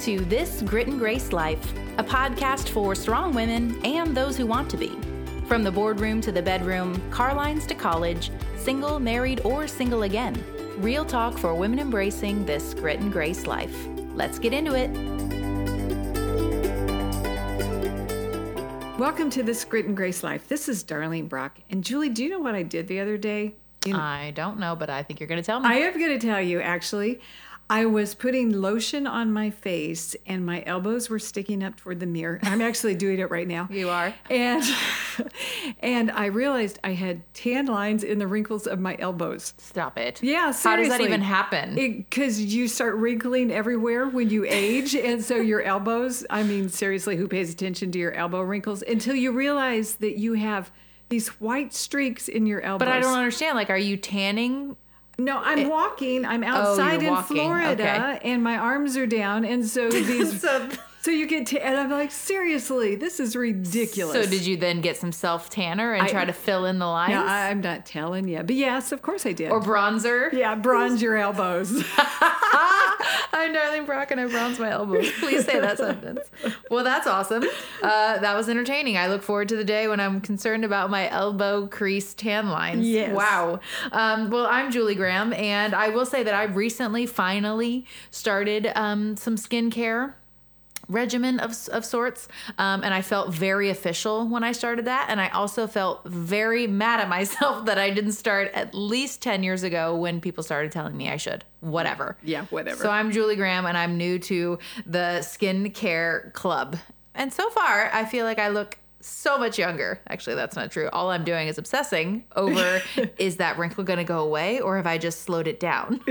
to This Grit and Grace Life, a podcast for strong women and those who want to be. From the boardroom to the bedroom, car lines to college, single, married, or single again. Real talk for women embracing this grit and grace life. Let's get into it. Welcome to this Grit and Grace Life. This is Darlene Brock. And Julie, do you know what I did the other day? You know, I don't know, but I think you're going to tell me. I am going to tell you actually. I was putting lotion on my face and my elbows were sticking up toward the mirror. I'm actually doing it right now. You are. And and I realized I had tan lines in the wrinkles of my elbows. Stop it. Yeah, seriously. How does that even happen? Because you start wrinkling everywhere when you age. and so your elbows, I mean, seriously, who pays attention to your elbow wrinkles until you realize that you have these white streaks in your elbows. but I don't understand. Like, are you tanning? No, I'm walking. I'm oh, outside in Oh, walking. Florida, Okay. and my arms are down, and so these. So- so, you get to, and I'm like, seriously, this is ridiculous. So did you then get some self tanner and I- try to fill in the lines? No, I- I'm not telling you, but yes, of course I did. or bronzer? yeah, bronze your elbows. I'm Darlene Brock and I bronze my elbows. Please say that sentence. Well, that's awesome. Uh, that was entertaining. I look forward to the day when I'm concerned about my elbow crease tan lines. Yes. Wow. Um, well, I'm Julie Graham, and I will say that I recently finally started um, some skincare regimen of, of sorts um, and i felt very official when i started that and i also felt very mad at myself that i didn't start at least 10 years ago when people started telling me i should. Whatever. Yeah, whatever. so i'm julie graham and i'm new to the skincare club. And so far i feel like i look so much younger. Actually, that's not true. All I'm doing is obsessing over is that wrinkle going to go away or have I just slowed it down?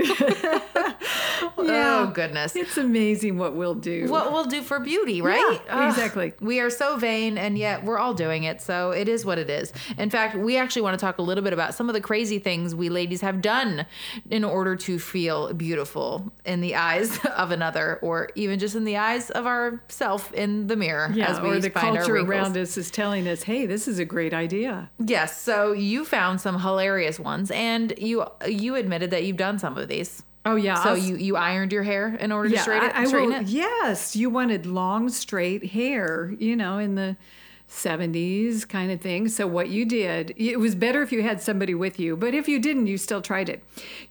Oh, goodness It's amazing what we'll do. what we'll do for beauty, right? Yeah, ah, exactly. We are so vain, and yet we're all doing it. So it is what it is. In fact, we actually want to talk a little bit about some of the crazy things we ladies have done in order to feel beautiful in the eyes of another, or even just in the eyes of ourself in the mirror. yeah, as we or the find culture around us is telling us, hey, this is a great idea. Yes. So you found some hilarious ones, and you you admitted that you've done some of these. Oh, yeah. So I'll- you you ironed your hair in order to yeah, straighten, I, I straighten will, it. Yes, you wanted long, straight hair, you know, in the 70s kind of thing. So what you did, it was better if you had somebody with you, but if you didn't, you still tried it.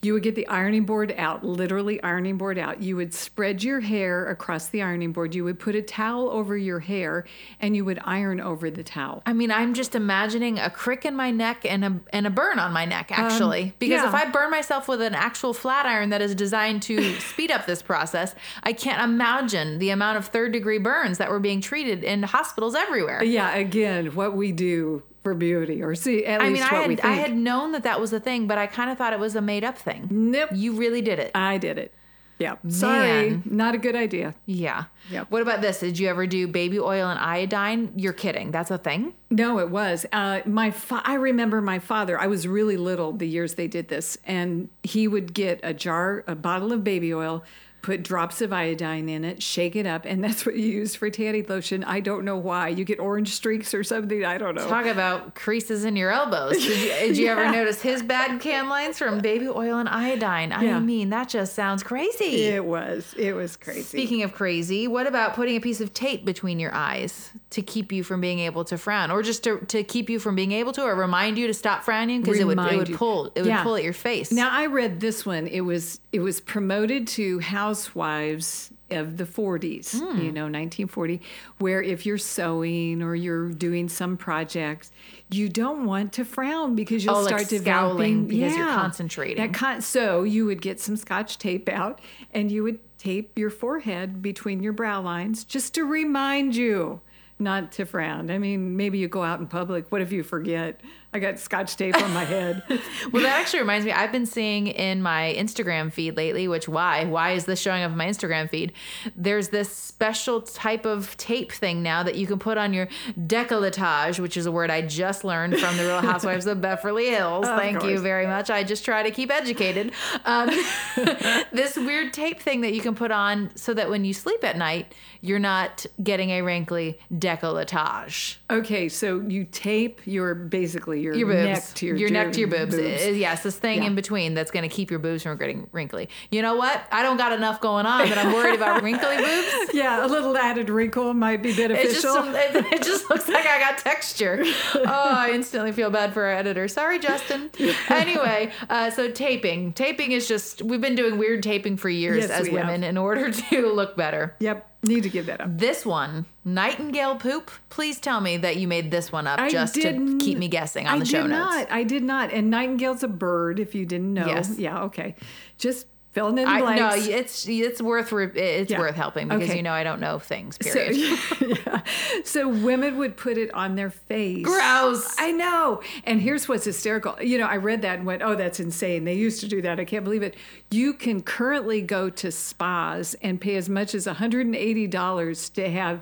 You would get the ironing board out, literally ironing board out. You would spread your hair across the ironing board. You would put a towel over your hair and you would iron over the towel. I mean, I'm just imagining a crick in my neck and a and a burn on my neck, actually. because Um, yeah. if I burn myself with an actual flat iron that is designed to speed up this process, I can't imagine the amount of third degree burns that were being treated in hospitals everywhere. Yeah, again, what we do for beauty, or see, at I least mean, I what we had think. I had known that that was a thing, but I kind of thought it was a made up thing. Nope. You really did it. I did it. Yeah. Sorry. Man. Not a good idea. yeah. Yep. What about this? Did you ever do baby oil and iodine? You're kidding. That's a thing? No, it was. Uh, my fa- I remember my father. I was really little the years they did this, and he would get a jar, a bottle of baby oil, put drops of iodine in it, shake it up, and that's what you use for tanning lotion. I don't know why. You get orange streaks or something. I don't know. Talk about creases in your elbows. Did you, did you ever notice his bad can lines from baby oil and iodine? I Yeah. mean, that just sounds crazy. It was. It was crazy. Speaking of crazy, what about putting a piece of tape between your eyes to keep you from being able to frown, or just to, to keep you from being able to, or remind you to stop frowning because it would it would pull it would Yeah. pull at your face. Now I read this one. It was it was promoted to housewives of the 40s, Hmm. you know, 1940, where if you're sewing or you're doing some projects, you don't want to frown because you'll Oh, like start scowling developing because you're concentrating. That con- so you would get some scotch tape out and you would tape your forehead between your brow lines just to remind you not to frown. I mean, maybe you go out in public. What if you forget? I got scotch tape on my head. Well, that actually reminds me. I've been seeing in my Instagram feed lately, which why? Why is this showing up in my Instagram feed? There's this special type of tape thing now that you can put on your decolletage, which is a word I just learned from the Real Housewives of Beverly Hills. Thank you very much. I just try to keep educated. Um, this weird tape thing that you can put on so that when you sleep at night, you're not getting a wrinkly decolletage. Okay, so you tape your basically your, your boobs, neck to your, your neck to your boobs. boobs. Yes, this thing Yeah. in between that's going to keep your boobs from getting wrinkly. You know what? I don't got enough going on that I'm worried about wrinkly boobs. Yeah, a little added wrinkle might be It just, beneficial. it, it just looks like I got texture. Oh, I instantly feel bad for our editor. Sorry, Justin. Anyway, uh, so taping. Taping is just, we've been doing weird taping for years Yes, as we have. women in order to look better. yep, need to give that up. This one, Nightingale Poop. Please tell me that you made this one up I just to keep me guessing on I the show did notes. not. I did not. And nightingale's a bird. If you didn't know, Yes. yeah, okay. Just filling in the I, no, it's it's worth re- it's Yeah. worth helping because Okay. you know I don't know things. So, Period. yeah. so women would put it on their face. Gross. I know. And here's what's hysterical. You know, I read that and went, oh, that's insane. They used to do that. I can't believe it. You can currently go to spas and pay as much as $180 to have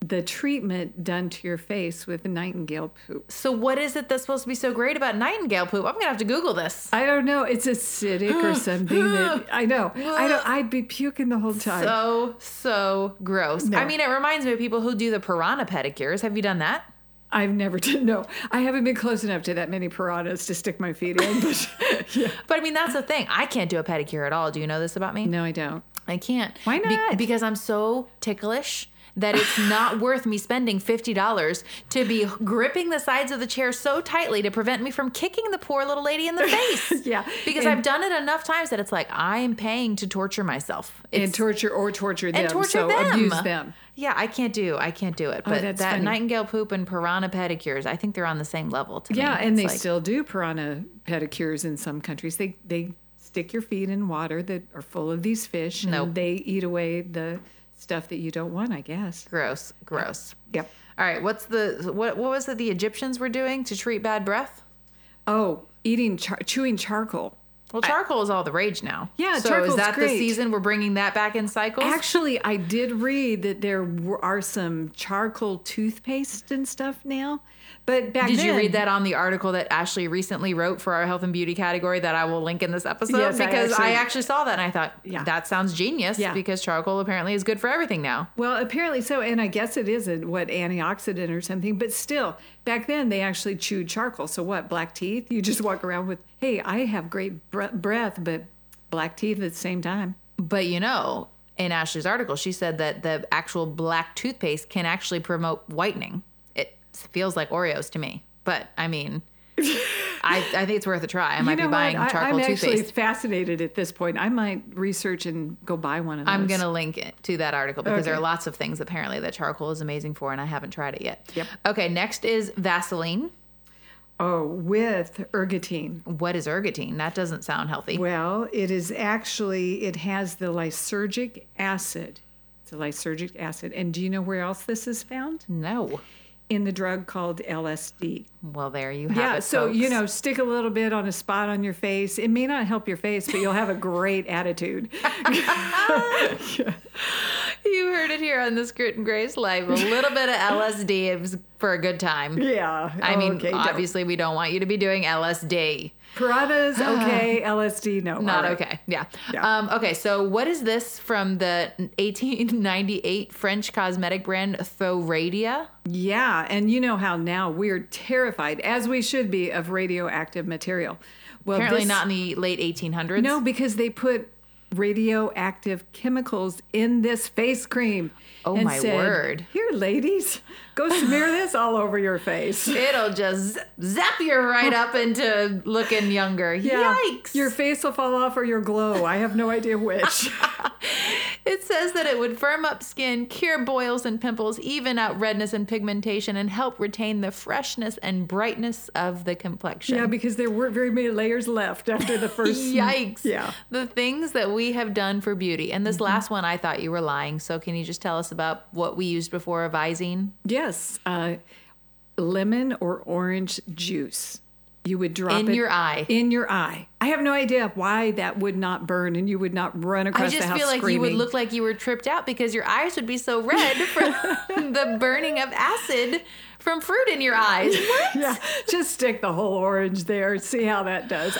the treatment done to your face with nightingale poop. So what is it that's supposed to be so great about Nightingale poop? I'm gonna have to Google this. I don't know. It's acidic or something that I know. I don't I'd be puking the whole time. So so gross. No. I mean, it reminds me of people who do the piranha pedicures. Have you done that? I've never done no. I haven't been close enough to that many piranhas to stick my feet in, but yeah. But I mean, that's the thing. I can't do a pedicure at all. Do you know this about me? No, I don't. I can't. Why not? because I'm so ticklish that it's not worth me spending $50 to be gripping the sides of the chair so tightly to prevent me from kicking the poor little lady in the face. Yeah, Because and- I've done it enough times that it's like I am paying to torture myself. and torture or torture them. and torture so them. abuse them. Yeah, I can't do. I can't do it. Oh, but that's that funny. nightingale poop and piranha pedicures, I think they're on the same level to me. Yeah, and It's they like- still do piranha pedicures in some countries. They they stick your feet in water that are full of these fish, and they eat away the stuff that you don't want. I guess. gross, gross. Yep. All right, what's the what? What was it the Egyptians were doing to treat bad breath? Oh, eating char- chewing charcoal. Well, charcoal is all the rage now. Yeah, so is that the season we're bringing that back in cycles? Actually, I did read that there were- are some charcoal toothpaste and stuff now, but back Did you read that on the article that Ashley recently wrote for our health and beauty category that I will link in this episode? Yes, because I actually- actually, saw that and I thought, Yeah. that sounds genius Yeah. because charcoal apparently is good for everything now. Well, apparently so, and I guess it is a what antioxidant or something. But still, back then they actually chewed charcoal. So what? Black teeth? You just walk around with, hey, I have great bre- breath, but black teeth at the same time. But you know, in Ashley's article, she said that the actual black toothpaste can actually promote whitening. It feels like Oreos to me. But I mean, I, I think it's worth a try. I might you know be buying what? I, charcoal I'm actually toothpaste. fascinated at this point. I might research and go buy one of those. I'm going to link it to that article because there are lots of things apparently that charcoal is amazing for, and I haven't tried it yet. Yep. Okay, next is Vaseline. Oh, with ergotine. What is ergotine? That doesn't sound healthy. Well, it is actually, it has the lysergic acid. It's a lysergic acid. And do you know where else this is found? No. In the drug called LSD. Well, there you have Yeah, it. so you know, stick a little bit on a spot on your face. It may not help your face, but you'll have a great attitude. you heard it here on the Grit and Grace Life. A little bit of LSD is for a good time. Yeah. I mean, okay, don't. obviously, we don't want you to be doing LSD. Piranhas, okay. LSD, no. Not right. okay. Yeah. Yeah. Um, okay. So, what is this from the 1898 French cosmetic brand Thoradia? Yeah, and you know how now we're terrified, as we should be, of radioactive material. Well, Apparently, this- not in the late 1800s. No, because they put radioactive chemicals in this face cream. Oh, my said, word. Here, ladies, go smear this all over your face. It'll just zap you right up into looking younger. Yeah, Yikes. Your face will fall off or your glow. I have no idea which. It says that it would firm up skin, cure boils and pimples, even out redness and pigmentation, and help retain the freshness and brightness of the complexion. yeah, because there weren't very many layers left after the first. Yikes. Yeah. Mm-hmm. The things that we have done for beauty. And this last one, I thought you were lying. So can you just tell us about what we used before of Visine? Yes, uh, lemon or orange juice. You would drop In it your eye. In your eye. I have no idea why that would not burn and you would not run across the house I just feel like you would look like you were tripped out because your eyes would be so red from the burning of acid from fruit in your eyes. What? yeah, just stick the whole orange there. See how that does.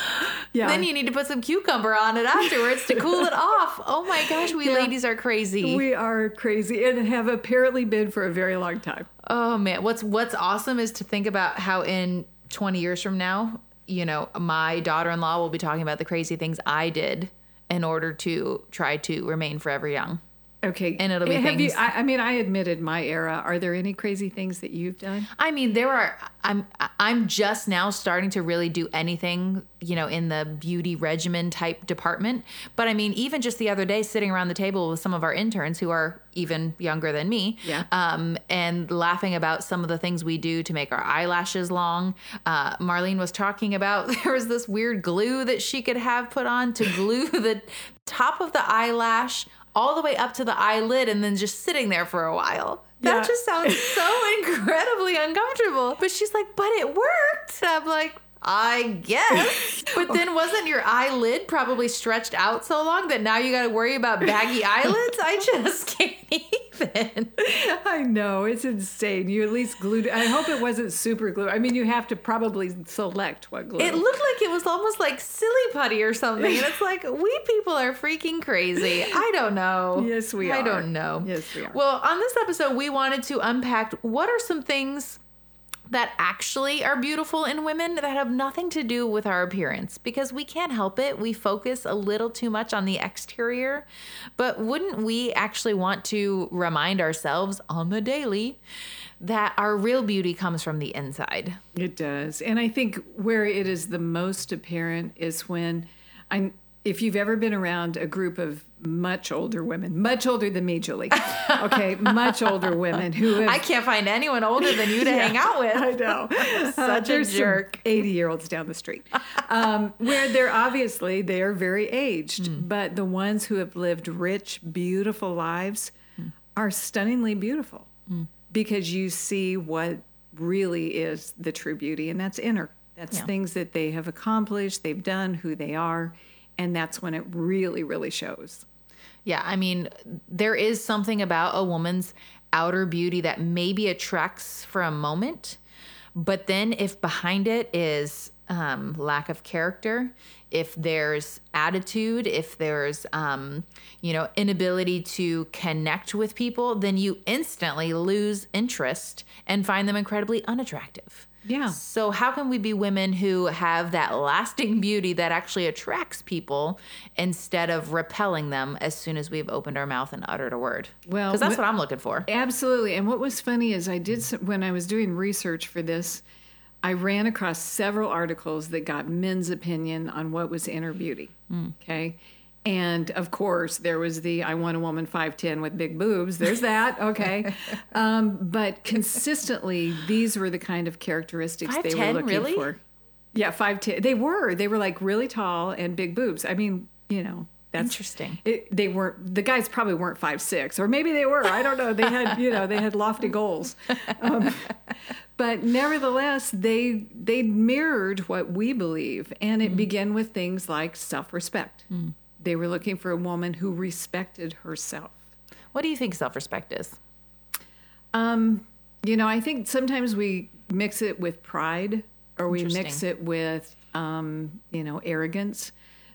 Yeah. Then you need to put some cucumber on it afterwards to cool it off. Oh my gosh, we Yeah. ladies are crazy. we are crazy and have apparently been for a very long time. oh man, what's what's awesome is to think about how in 20 years from now, you know, my daughter in law will be talking about the crazy things I did in order to try to remain forever young. Okay. And it'll be Have you, I, I mean, I admitted my era. Are there any crazy things that you've done? I mean, there are. I'm. I'm just now starting to really do anything, you know, in the beauty regimen type department. But I mean, even just the other day, sitting around the table with some of our interns who are even younger than me, Yeah. um, and laughing about some of the things we do to make our eyelashes long. Uh, Marlene was talking about there was this weird glue that she could have put on to glue the top of the eyelash all the way up to the eyelid, and then just sitting there for a while. That Yeah. just sounds so incredibly uncomfortable. But she's like, but it worked. And I'm like, I guess. But then wasn't your eyelid probably stretched out so long that now you got to worry about baggy eyelids? I just can't even. I know it's insane. You at least glued. I hope it wasn't super glue. I mean, you have to probably select what glue. It looked like it was almost like silly putty or something. And it's like, we people are freaking crazy. I don't know. Yes, we I are. I don't know. Yes, we are. Well, on this episode, we wanted to unpack what are some things that actually are beautiful in women that have nothing to do with our appearance because we can't help it. We focus a little too much on the exterior. But wouldn't we actually want to remind ourselves on the daily that our real beauty comes from the inside? It does. And I think where it is the most apparent is when I if you've ever been around a group of much older women, much older than me, Julie. Okay, much older women who have I can't find anyone older than you to hang out with. I know. Such a jerk. 80 year olds down the street. Um, where they're obviously they are very aged, Hmm. but the ones who have lived rich, beautiful lives Hmm. are stunningly beautiful because you see what really is the true beauty, and that's inner. That's Yeah. things that they have accomplished, they've done, who they are, and that's when it really, really shows. Yeah, I mean, there is something about a woman's outer beauty that maybe attracts for a moment, but then if behind it is um, lack of character, if there's attitude, if there's um, you know inability to connect with people, then you instantly lose interest and find them incredibly unattractive. Yeah. So, how can we be women who have that lasting beauty that actually attracts people instead of repelling them as soon as we've opened our mouth and uttered a word? Well, because that's wh- what I'm looking for. Absolutely. And what was funny is I did some, when I was doing research for this, I ran across several articles that got men's opinion on what was inner beauty. Hmm. Okay. And of course, there was the I want a woman 5'10 with big boobs. There's that. Okay. um, but consistently, these were the kind of characteristics they were looking really? for. Yeah, 5'10. They were. They were like really tall and big boobs. I mean, you know, that's Interesting. it, they weren't the guys probably weren't five six or maybe they were i don't know they had you know they had lofty goals um, but nevertheless they they mirrored what we believe and it began with things like self-respect they were looking for a woman who respected herself. What do you think self respect is? um, you know i think sometimes we mix it with pride or we mix it with um, you know arrogance.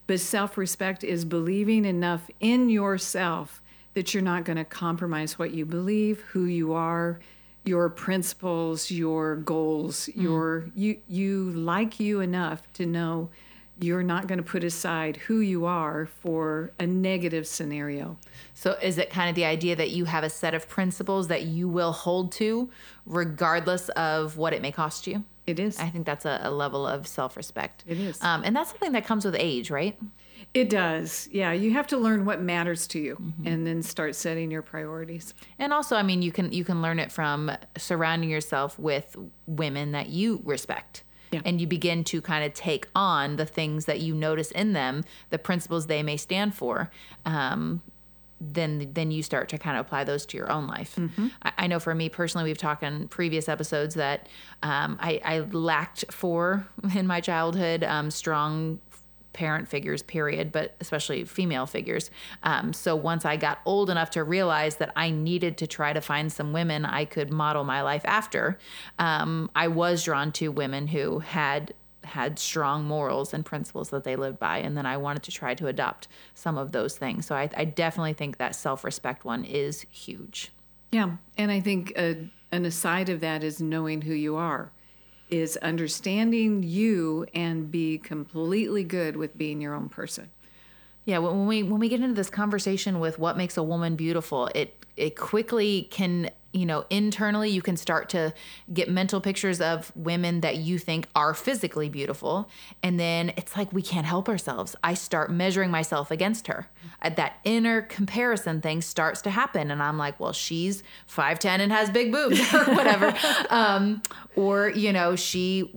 But self-respect is believing enough in yourself that you're not going to compromise what you believe who you are your principles your goals your you you like you enough to know you're not going to put aside who you are for a negative scenario So, is it kind of the idea that you have a set of principles that you will hold to regardless of what it may cost you? it is I think that's a, a level of self respect. It is. Um, and that's something that comes with age, right? It does. Yeah, you have to learn what matters to you and then start setting your priorities. And also, I mean, you can you can learn it from surrounding yourself with women that you respect. Yeah. And you begin to kind of take on the things that you notice in them, the principles they may stand for. Um, then then you start to kind of apply those to your own life. I, I know for me personally, we've talked in previous episodes that um, I, I lacked for in my childhood um, strong parent figures, period, but especially female figures. Um, so once I got old enough to realize that I needed to try to find some women I could model my life after, um, I was drawn to women who had had strong morals and principles that they lived by and then i wanted to try to adopt some of those things so i, I definitely think that self-respect one is huge Yeah, and I think uh, an aside of that is knowing who you are. Is understanding you and be completely good with being your own person. Yeah, when we when we get into this conversation with what makes a woman beautiful, it it quickly can you know, internally you can start to get mental pictures of women that you think are physically beautiful. And then it's like we can't help ourselves. I start measuring myself against her. Uh, that inner comparison thing starts to happen. And I'm like, well, she's 5'10 and has big boobs or whatever. um, or, you know, she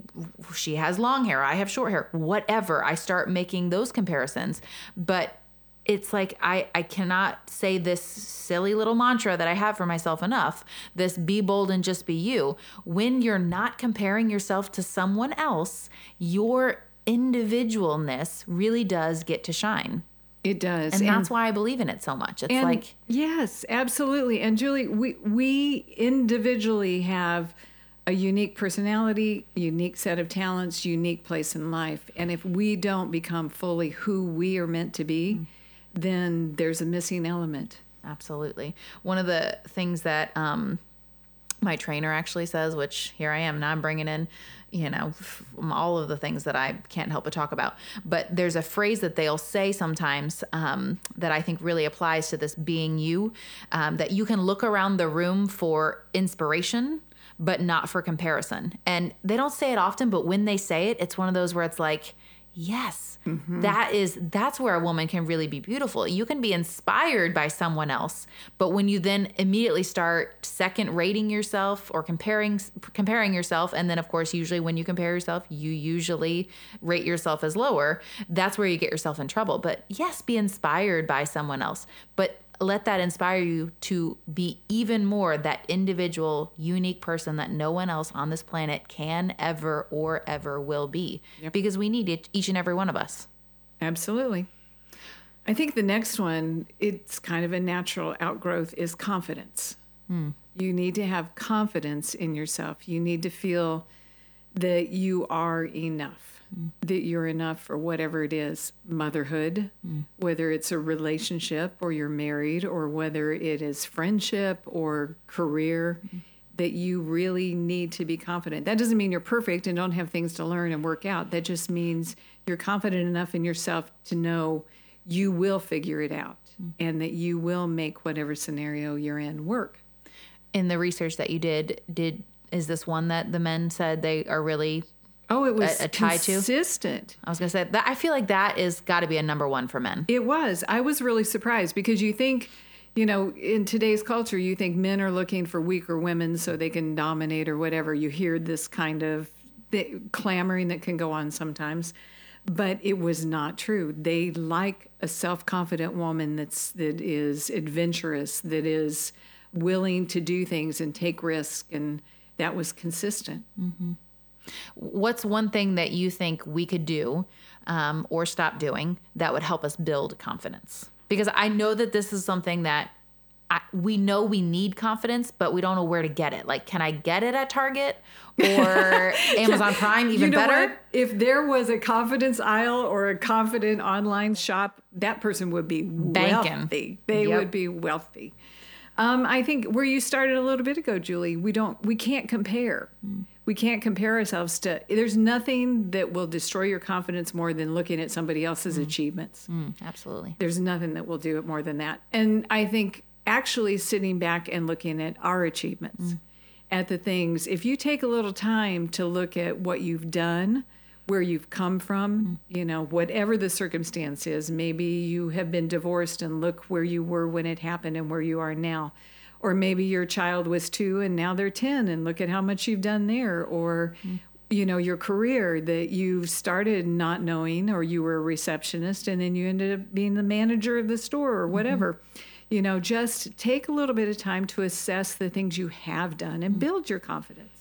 she has long hair, I have short hair, whatever. I start making those comparisons. But it's like I, I cannot say this silly little mantra that I have for myself enough this be bold and just be you. When you're not comparing yourself to someone else, your individualness really does get to shine. It does. And, and that's why I believe in it so much. It's like Yes, absolutely. And Julie, we we individually have a unique personality, unique set of talents, unique place in life. And if we don't become fully who we are meant to be, mm-hmm then there's a missing element. Absolutely. One of the things that um, my trainer actually says, which here I am now, I'm bringing in, you know, all of the things that I can't help but talk about. But there's a phrase that they'll say sometimes um, that I think really applies to this being you um, that you can look around the room for inspiration, but not for comparison. And they don't say it often, but when they say it, it's one of those where it's like, yes. Mm-hmm. that is that's where a woman can really be beautiful. You can be inspired by someone else but when you then immediately start second rating yourself or comparing comparing yourself and then of course usually when you compare yourself you usually rate yourself as lower that's where you get yourself in trouble. But yes be inspired by someone else. But let that inspire you to be even more that individual, unique person that no one else on this planet can ever or ever will be. Yep. Because we need it, each and every one of us. Absolutely. I think the next one, it's kind of a natural outgrowth, is confidence. Hmm. You need to have confidence in yourself. You need to feel that you are enough that you're enough for whatever it is motherhood, mm. whether it's a relationship or you're married, or whether it is friendship or career. Mm. That you really need to be confident. That doesn't mean you're perfect and don't have things to learn and work out. That just means you're confident enough in yourself to know you will figure it out mm. and that you will make whatever scenario you're in work. In the research that you did, did is this one that the men said they are really Oh, it was a, a tie consistent. To? I was gonna say that. I feel like that is got to be a number one for men. It was. I was really surprised because you think, you know, in today's culture, you think men are looking for weaker women so they can dominate or whatever. You hear this kind of clamoring that can go on sometimes, but it was not true. They like a self-confident woman that's that is adventurous, that is willing to do things and take risks, and that was consistent. Mm-hmm. What's one thing that you think we could do um, or stop doing that would help us build confidence? Because I know that this is something that I, we know we need confidence, but we don't know where to get it. Like, can I get it at Target or Amazon Prime? Even you know better. What? If there was a confidence aisle or a confident online shop, that person would be Banking. wealthy. They yep. would be wealthy. Um, I think where you started a little bit ago, Julie. We don't. We can't compare. Mm we can't compare ourselves to there's nothing that will destroy your confidence more than looking at somebody else's mm. achievements mm, absolutely there's nothing that will do it more than that and i think actually sitting back and looking at our achievements mm. at the things if you take a little time to look at what you've done where you've come from mm. you know whatever the circumstance is maybe you have been divorced and look where you were when it happened and where you are now or maybe your child was two and now they're 10 and look at how much you've done there or mm. you know your career that you started not knowing or you were a receptionist and then you ended up being the manager of the store or whatever mm-hmm. you know just take a little bit of time to assess the things you have done and mm. build your confidence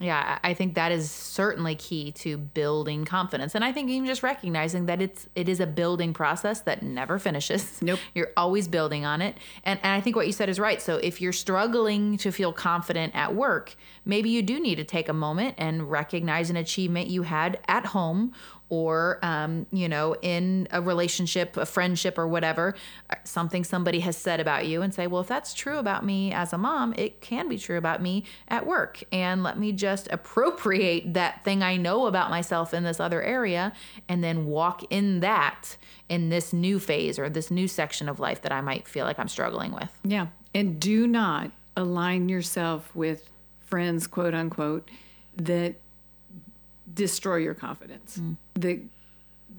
yeah, I think that is certainly key to building confidence. And I think even just recognizing that it's it is a building process that never finishes. Nope. You're always building on it. And and I think what you said is right. So if you're struggling to feel confident at work, maybe you do need to take a moment and recognize an achievement you had at home or um, you know in a relationship a friendship or whatever uh, something somebody has said about you and say well if that's true about me as a mom it can be true about me at work and let me just appropriate that thing i know about myself in this other area and then walk in that in this new phase or this new section of life that i might feel like i'm struggling with Yeah. And do not align yourself with friends, quote unquote, that destroy your confidence. Mm. That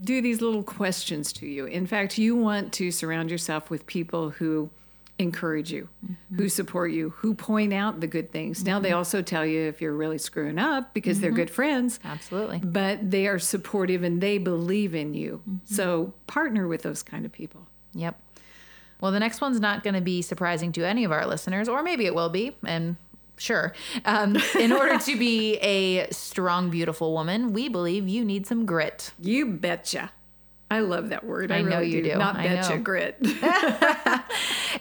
do these little questions to you. In fact, you want to surround yourself with people who encourage you, mm-hmm. who support you, who point out the good things. Now they mm-hmm. also tell you if you're really screwing up because they're mm-hmm. good friends. absolutely But they are supportive and they believe in you. So partner with those kind of people. Yep. Well, the next one's not going to be surprising to any of our listeners, or maybe it will be, and sure. Um, in order to be a strong, beautiful woman, we believe you need some grit. You betcha. I love that word. I, I know really you do. Not I betcha, know. grit.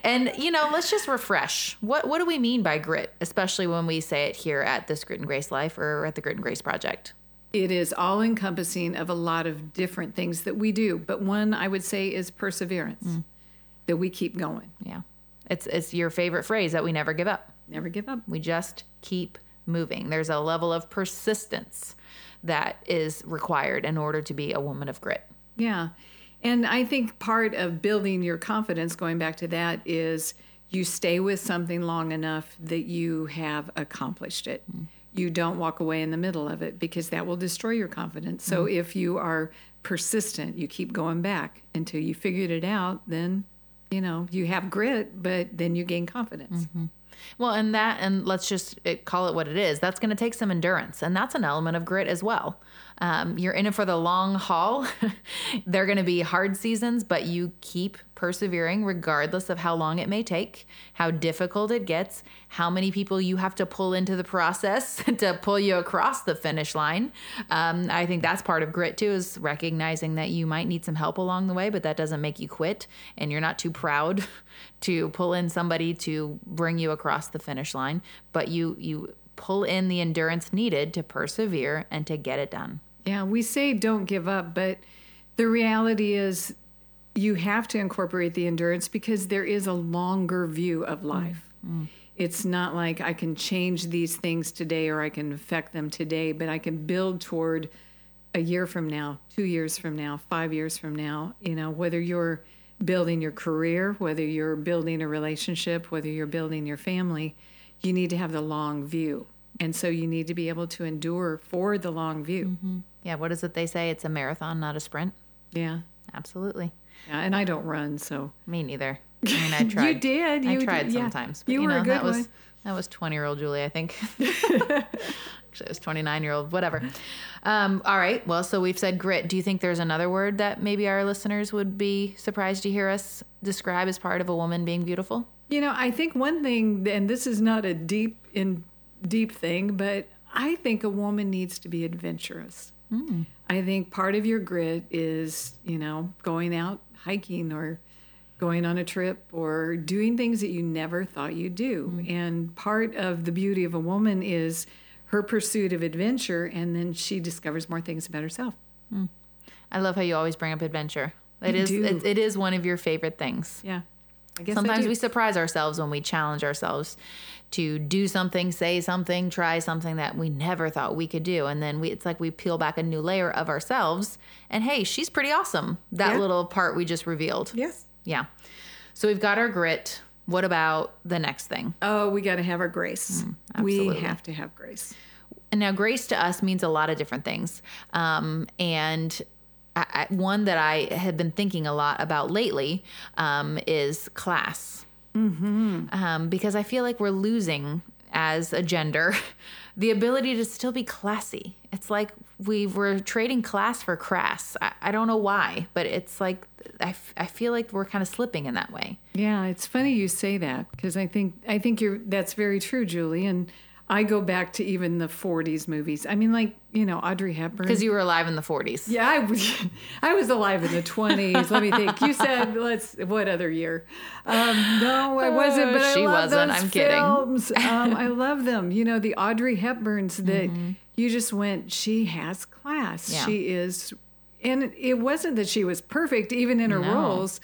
And, you know, let's just refresh. What, what do we mean by grit, especially when we say it here at this Grit and Grace Life or at the Grit and Grace Project? it is all encompassing of a lot of different things that we do, but one I would say is perseverance. Mm. That we keep going. Yeah. It's, it's your favorite phrase that we never give up. Never give up. We just keep moving. There's a level of persistence that is required in order to be a woman of grit. Yeah. And I think part of building your confidence, going back to that, is you stay with something long enough that you have accomplished it. Mm. You don't walk away in the middle of it because that will destroy your confidence. So mm. if you are persistent, you keep going back until you figured it out, then, you know, you have grit, but then you gain confidence. Mm-hmm. Well, and that, and let's just uh, call it what it is. That's going to take some endurance, and that's an element of grit as well. Um, you're in it for the long haul. They're going to be hard seasons, but you keep persevering regardless of how long it may take, how difficult it gets, how many people you have to pull into the process to pull you across the finish line. Um, I think that's part of grit too, is recognizing that you might need some help along the way, but that doesn't make you quit, and you're not too proud to pull in somebody to bring you across the finish line, but you you pull in the endurance needed to persevere and to get it done. Yeah, we say don't give up, but the reality is you have to incorporate the endurance because there is a longer view of mm. life. Mm. It's not like I can change these things today or I can affect them today, but I can build toward a year from now, two years from now, five years from now. You know, whether you're building your career, whether you're building a relationship, whether you're building your family, you need to have the long view. And so you need to be able to endure for the long view. Mm-hmm. Yeah, what is it they say? It's a marathon, not a sprint. Yeah. Absolutely. Yeah, and I don't run, so Me neither. I mean, I tried. you did. You I tried did, yeah. sometimes. But, You, you, were know, a good that was one. that was twenty year old Julie, I think. Actually, it was twenty nine year old. Whatever. Um, all right. Well, so we've said grit. Do you think there's another word that maybe our listeners would be surprised to hear us describe as part of a woman being beautiful? You know, I think one thing, and this is not a deep in deep thing, but I think a woman needs to be adventurous. Hmm. I think part of your grit is, you know, going out hiking or going on a trip or doing things that you never thought you'd do. Hmm. And part of the beauty of a woman is her pursuit of adventure, and then she discovers more things about herself. I love how you always bring up adventure. It You is it, it is one of your favorite things. Yeah. Sometimes we surprise ourselves when we challenge ourselves to do something, say something, try something that we never thought we could do. And then we it's like we peel back a new layer of ourselves and hey, she's pretty awesome. That Yeah. little part we just revealed. Yes. Yeah. So we've got our grit. What about the next thing? Oh, we got to have our grace. we Mm, absolutely. have to have grace. And now, grace to us means a lot of different things. Um, and I, I, one that I have been thinking a lot about lately um, is class. Mm-hmm. Um, because I feel like we're losing as a gender the ability to still be classy. It's like we were trading class for crass. I, I don't know why, but it's like I, f- I feel like we're kind of slipping in that way. Yeah, it's funny you say that because I think I think you're that's very true, Julie. And I go back to even the '40s movies. I mean, like you know, Audrey Hepburn. Because you were alive in the 40s. yeah, I was, I was alive in the 20s. Let me think. You said let's what other year? Um, no, I wasn't. But I love wasn't. those I'm kidding. films. Um, I love them. You know, the Audrey Hepburns that you just went. She has class. Mm-hmm. Yeah. She is and it wasn't that she was perfect even in her No. roles,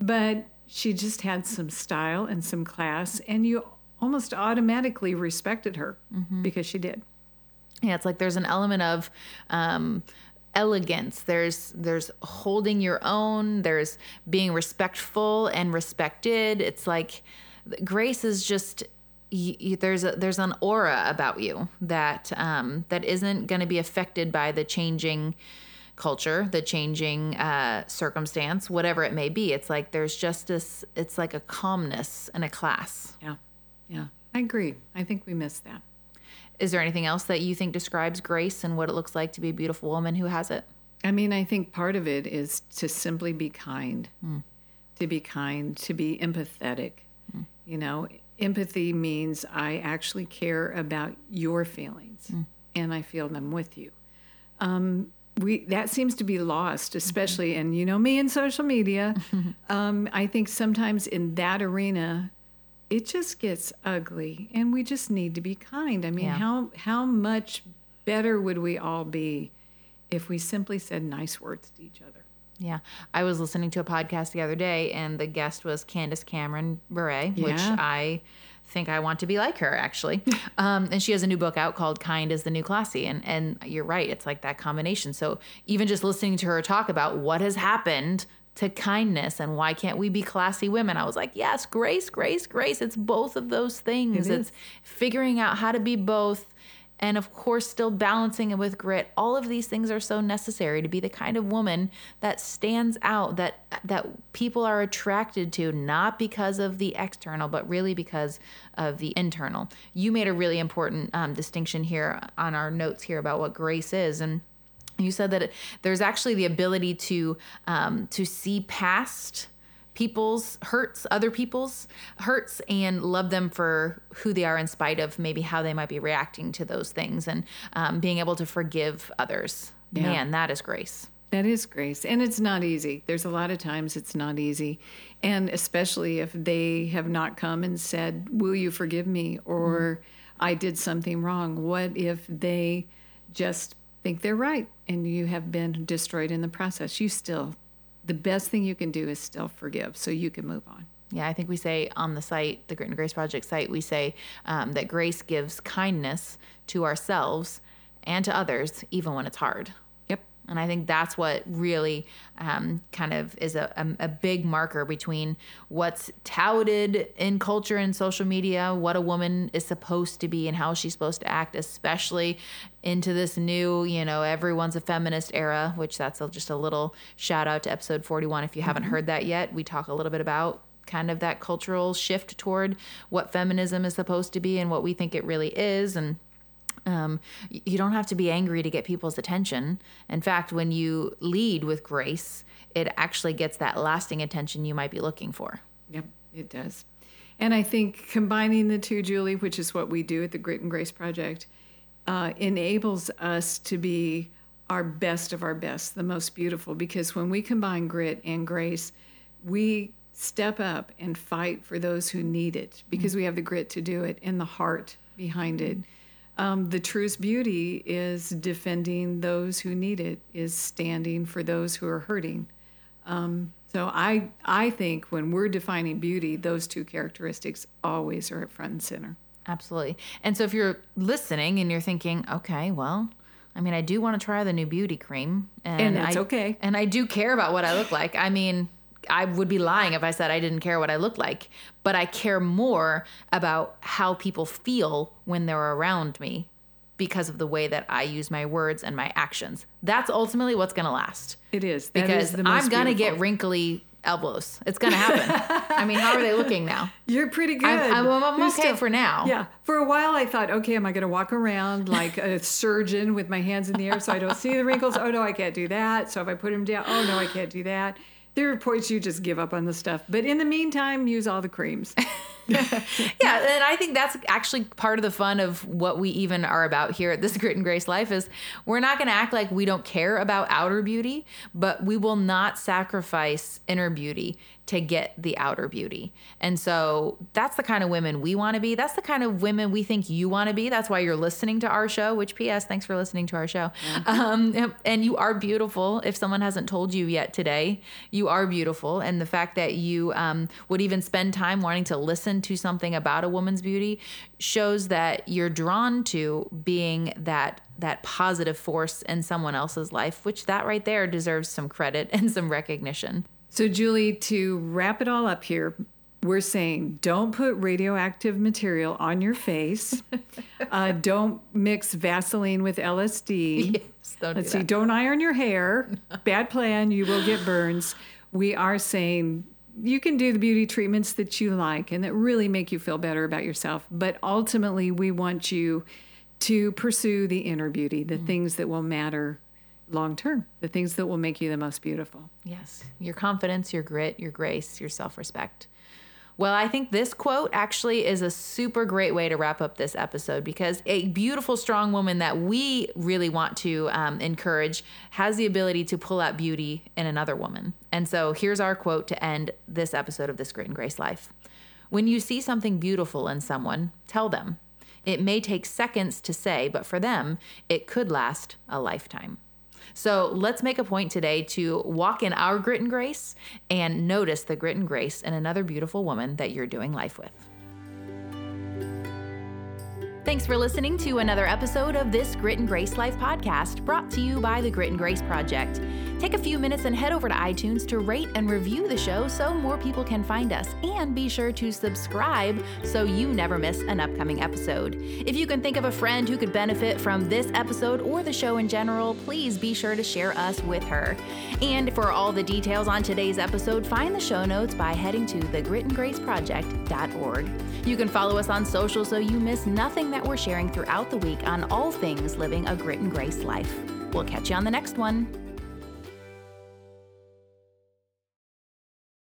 but she just had some style and some class, and you almost automatically respected her Mm-hmm. because she did. Yeah, it's like there's an element of um, elegance. There's there's holding your own. There's being respectful and respected. It's like grace is just y y there's a, there's an aura about you that um, that isn't going to be affected by the changing culture, the changing uh, circumstance, whatever it may be. It's like there's just this. It's like a calmness and a class. Yeah, yeah, I agree. I think we miss that. Is there anything else that you think describes grace and what it looks like to be a beautiful woman who has it? I mean, I think part of it is to simply be kind, to be kind, to be empathetic. You know, empathy means I actually care about your feelings and I feel them with you. Um, we that seems to be lost, especially, and you know me in social media. um, I think sometimes in that arena, it just gets ugly, and we just need to be kind. I mean, Yeah. how how much better would we all be if we simply said nice words to each other? Yeah. I was listening to a podcast the other day, and the guest was Candace Cameron Bure, which I think I want to be like her, actually. um, and she has a new book out called Kind is the New Classy. And, and you're right, it's like that combination. So even just listening to her talk about what has happened to kindness and why can't we be classy women, I was like, yes, grace, grace, grace. It's both of those things. It it's figuring out how to be both and of course still balancing it with grit all of these things are so necessary to be the kind of woman that stands out that that people are attracted to not because of the external but really because of the internal you made a really important um, distinction here on our notes here about what grace is and you said that it, there's actually the ability to um, to see past people's hurts, other people's hurts, and love them for who they are in spite of maybe how they might be reacting to those things, and um, being able to forgive others. Man, that is grace. That is grace. And it's not easy. There's a lot of times it's not easy. And especially if they have not come and said, Will you forgive me? Or I did something wrong. What if they just think they're right and you have been destroyed in the process? You still, the best thing you can do is still forgive so you can move on. Yeah, I think we say on the site, the Grit and Grace Project site, we say um, that grace gives kindness to ourselves and to others, even when it's hard. And I think that's what really um, kind of is a, a, a big marker between what's touted in culture and social media, what a woman is supposed to be and how she's supposed to act, especially into this new, you know, everyone's a feminist era, which that's a, just a little shout out to episode 41. If you haven't heard that yet, we talk a little bit about kind of that cultural shift toward what feminism is supposed to be and what we think it really is. And um, you don't have to be angry to get people's attention. In fact, when you lead with grace, it actually gets that lasting attention you might be looking for. Yep, it does. And I think combining the two, Julie, which is what we do at the Grit and Grace Project, uh, enables us to be our best of our best, the most beautiful. Because when we combine grit and grace, we step up and fight for those who need it because we have the grit to do it and the heart behind it. Um, the truest beauty is defending those who need it, is standing for those who are hurting. Um, so I I think when we're defining beauty, those two characteristics always are at front and center. Absolutely. And so if you're listening and you're thinking, okay, well, I mean, I do want to try the new beauty cream, and, And that's I, okay. And I do care about what I look like. I mean, I would be lying if I said I didn't care what I look like, but I care more about how people feel when they're around me because of the way that I use my words and my actions. That's ultimately what's going to last. It is That Because is I'm going to get wrinkly elbows. It's going to happen. I mean, how are they looking now? You're pretty good. I'm, I'm, I'm okay still- for now. Yeah. For a while, I thought, okay, am I going to walk around like a surgeon with my hands in the air so I don't see the wrinkles? Oh, no, I can't do that. So if I put them down, oh, no, I can't do that. There are points you just give up on the stuff. But in the meantime, use all the creams. yeah and i think that's actually part of the fun of what we even are about here at this grit and grace life is we're not going to act like we don't care about outer beauty but we will not sacrifice inner beauty to get the outer beauty. And so that's the kind of women we want to be. That's the kind of women we think you want to be. That's why you're listening to our show, which P.S. Thanks for listening to our show. Mm-hmm. Um, and you are beautiful. If someone hasn't told you yet today, you are beautiful. And the fact that you um, would even spend time wanting to listen to something about a woman's beauty shows that you're drawn to being that that positive force in someone else's life, which that right there deserves some credit and some recognition. So, Julie, to wrap it all up here, we're saying don't put radioactive material on your face. uh, don't mix Vaseline with LSD. Yes, don't Let's do see. Don't iron your hair. Bad plan. You will get burns. We are saying you can do the beauty treatments that you like and that really make you feel better about yourself. But ultimately, we want you to pursue the inner beauty, the mm. things that will matter long term, the things that will make you the most beautiful. Yes. Your confidence, your grit, your grace, your self respect. Well, I think this quote actually is a super great way to wrap up this episode because a beautiful, strong woman that we really want to um, encourage has the ability to pull out beauty in another woman. And so here's our quote to end this episode of This Grit and Grace Life When you see something beautiful in someone, tell them. It may take seconds to say, but for them, it could last a lifetime. So let's make a point today to walk in our grit and grace and notice the grit and grace in another beautiful woman that you're doing life with. Thanks for listening to another episode of this Grit and Grace Life podcast brought to you by the Grit and Grace Project. Take a few minutes and head over to iTunes to rate and review the show so more people can find us. And be sure to subscribe so you never miss an upcoming episode. If you can think of a friend who could benefit from this episode or the show in general, please be sure to share us with her. And for all the details on today's episode, find the show notes by heading to thegritandgraceproject.org. You can follow us on social so you miss nothing that we're sharing throughout the week on all things living a grit and grace life. We'll catch you on the next one.